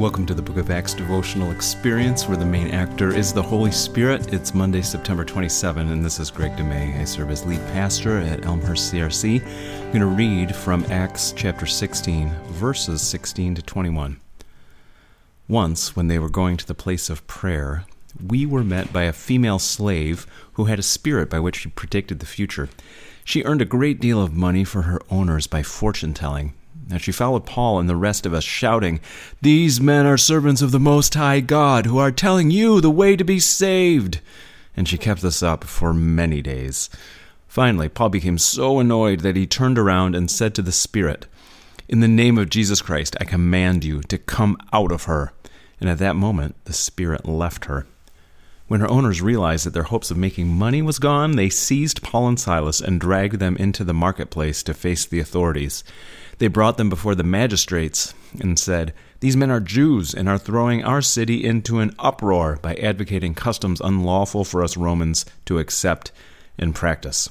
Welcome to the Book of Acts devotional experience where the main actor is the Holy Spirit. It's Monday, September 27, and this is Greg DeMay. I serve as lead pastor at Elmhurst CRC. I'm going to read from Acts chapter 16, verses 16 to 21. Once, when they were going to the place of prayer, we were met by a female slave who had a spirit by which she predicted the future. She earned a great deal of money for her owners by fortune telling and she followed Paul and the rest of us, shouting, These men are servants of the Most High God, who are telling you the way to be saved. And she kept this up for many days. Finally, Paul became so annoyed that he turned around and said to the Spirit, In the name of Jesus Christ, I command you to come out of her. And at that moment, the Spirit left her. When her owners realized that their hopes of making money was gone, they seized Paul and Silas and dragged them into the marketplace to face the authorities. They brought them before the magistrates and said, These men are Jews and are throwing our city into an uproar by advocating customs unlawful for us Romans to accept and practice.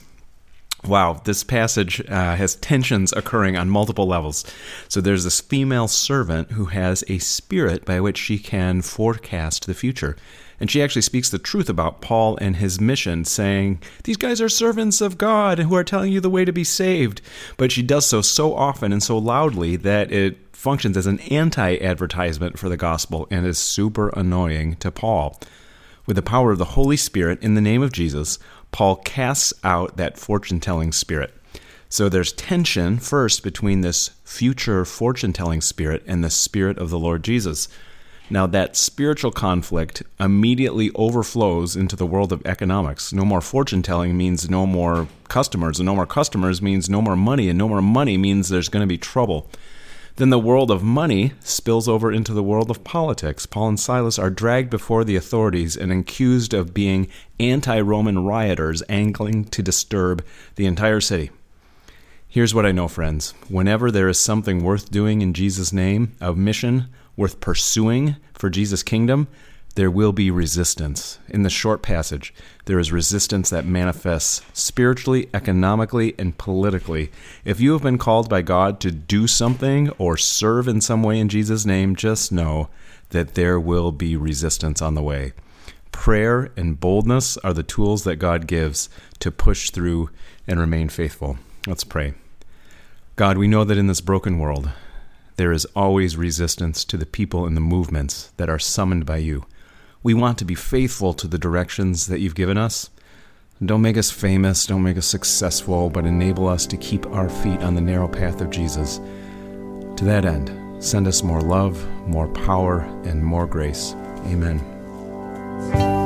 Wow, this passage uh, has tensions occurring on multiple levels. So there's this female servant who has a spirit by which she can forecast the future. And she actually speaks the truth about Paul and his mission, saying, These guys are servants of God who are telling you the way to be saved. But she does so so often and so loudly that it functions as an anti advertisement for the gospel and is super annoying to Paul. With the power of the Holy Spirit in the name of Jesus, Paul casts out that fortune telling spirit. So there's tension first between this future fortune telling spirit and the spirit of the Lord Jesus. Now, that spiritual conflict immediately overflows into the world of economics. No more fortune telling means no more customers, and no more customers means no more money, and no more money means there's going to be trouble. Then the world of money spills over into the world of politics. Paul and Silas are dragged before the authorities and accused of being anti Roman rioters angling to disturb the entire city. Here's what I know, friends. Whenever there is something worth doing in Jesus' name, a mission worth pursuing for Jesus' kingdom, there will be resistance. In the short passage, there is resistance that manifests spiritually, economically, and politically. If you have been called by God to do something or serve in some way in Jesus' name, just know that there will be resistance on the way. Prayer and boldness are the tools that God gives to push through and remain faithful. Let's pray. God, we know that in this broken world, there is always resistance to the people and the movements that are summoned by you. We want to be faithful to the directions that you've given us. Don't make us famous, don't make us successful, but enable us to keep our feet on the narrow path of Jesus. To that end, send us more love, more power, and more grace. Amen.